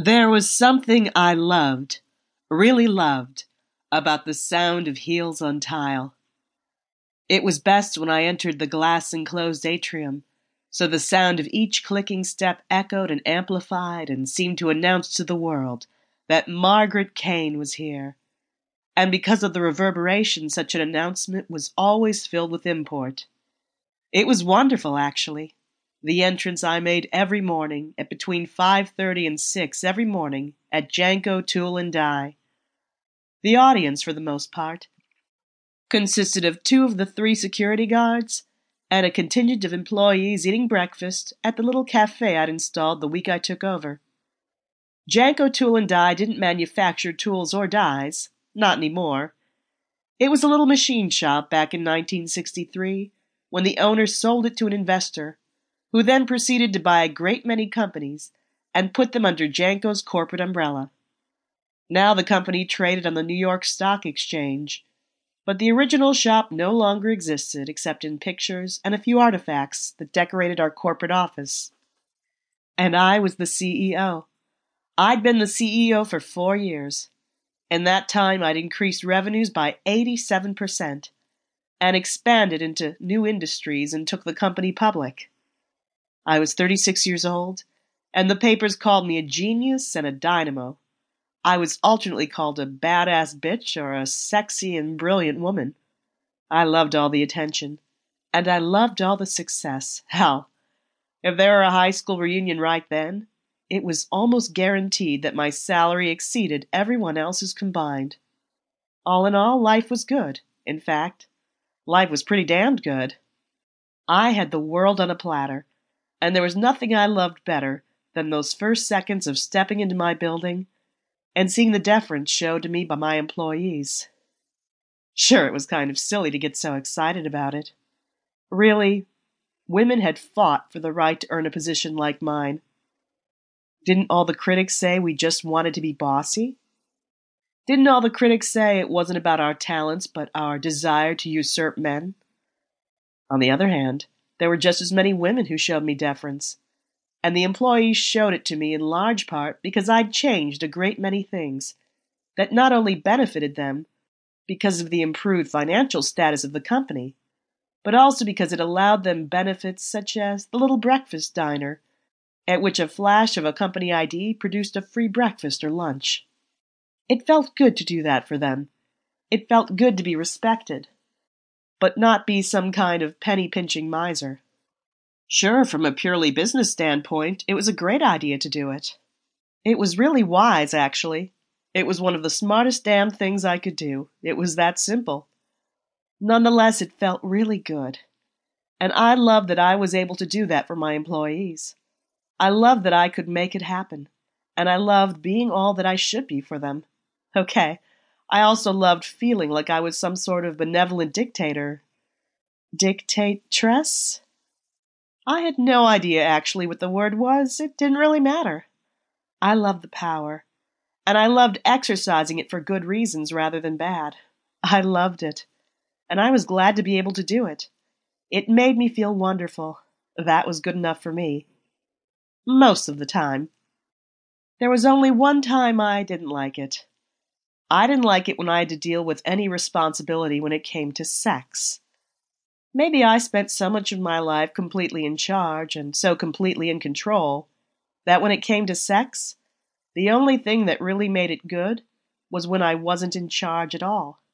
There was something I loved, really loved, about the sound of heels on tile. It was best when I entered the glass enclosed atrium, so the sound of each clicking step echoed and amplified and seemed to announce to the world that Margaret Kane was here. And because of the reverberation, such an announcement was always filled with import. It was wonderful, actually the entrance I made every morning at between 5:30 and 6 every morning at Janko Tool and Die. The audience, for the most part, consisted of two of the three security guards and a contingent of employees eating breakfast at the little cafe I'd installed the week I took over. Janko Tool and Die didn't manufacture tools or dies, not any more. It was a little machine shop back in 1963 when the owner sold it to an investor who then proceeded to buy a great many companies and put them under Janko's corporate umbrella. Now the company traded on the New York Stock Exchange, but the original shop no longer existed except in pictures and a few artifacts that decorated our corporate office. And I was the CEO. I'd been the CEO for four years. In that time, I'd increased revenues by 87% and expanded into new industries and took the company public. I was 36 years old, and the papers called me a genius and a dynamo. I was alternately called a badass bitch or a sexy and brilliant woman. I loved all the attention, and I loved all the success. Hell, if there were a high school reunion right then, it was almost guaranteed that my salary exceeded everyone else's combined. All in all, life was good. In fact, life was pretty damned good. I had the world on a platter and there was nothing I loved better than those first seconds of stepping into my building and seeing the deference shown to me by my employees. Sure, it was kind of silly to get so excited about it. Really, women had fought for the right to earn a position like mine. Didn't all the critics say we just wanted to be bossy? Didn't all the critics say it wasn't about our talents but our desire to usurp men? On the other hand, there were just as many women who showed me deference, and the employees showed it to me in large part because I'd changed a great many things that not only benefited them because of the improved financial status of the company, but also because it allowed them benefits such as the little breakfast diner, at which a flash of a company ID produced a free breakfast or lunch. It felt good to do that for them. It felt good to be respected but not be some kind of penny pinching miser. Sure, from a purely business standpoint, it was a great idea to do it. It was really wise, actually. It was one of the smartest damn things I could do. It was that simple. Nonetheless, it felt really good. And I loved that I was able to do that for my employees. I loved that I could make it happen. And I loved being all that I should be for them. Okay, I also loved feeling like I was some sort of benevolent dictator. Dictatress? I had no idea actually what the word was. It didn't really matter. I loved the power, and I loved exercising it for good reasons rather than bad. I loved it, and I was glad to be able to do it. It made me feel wonderful. That was good enough for me. Most of the time. There was only one time I didn't like it. I didn't like it when I had to deal with any responsibility when it came to sex. Maybe I spent so much of my life completely in charge and so completely in control that when it came to sex, the only thing that really made it good was when I wasn't in charge at all.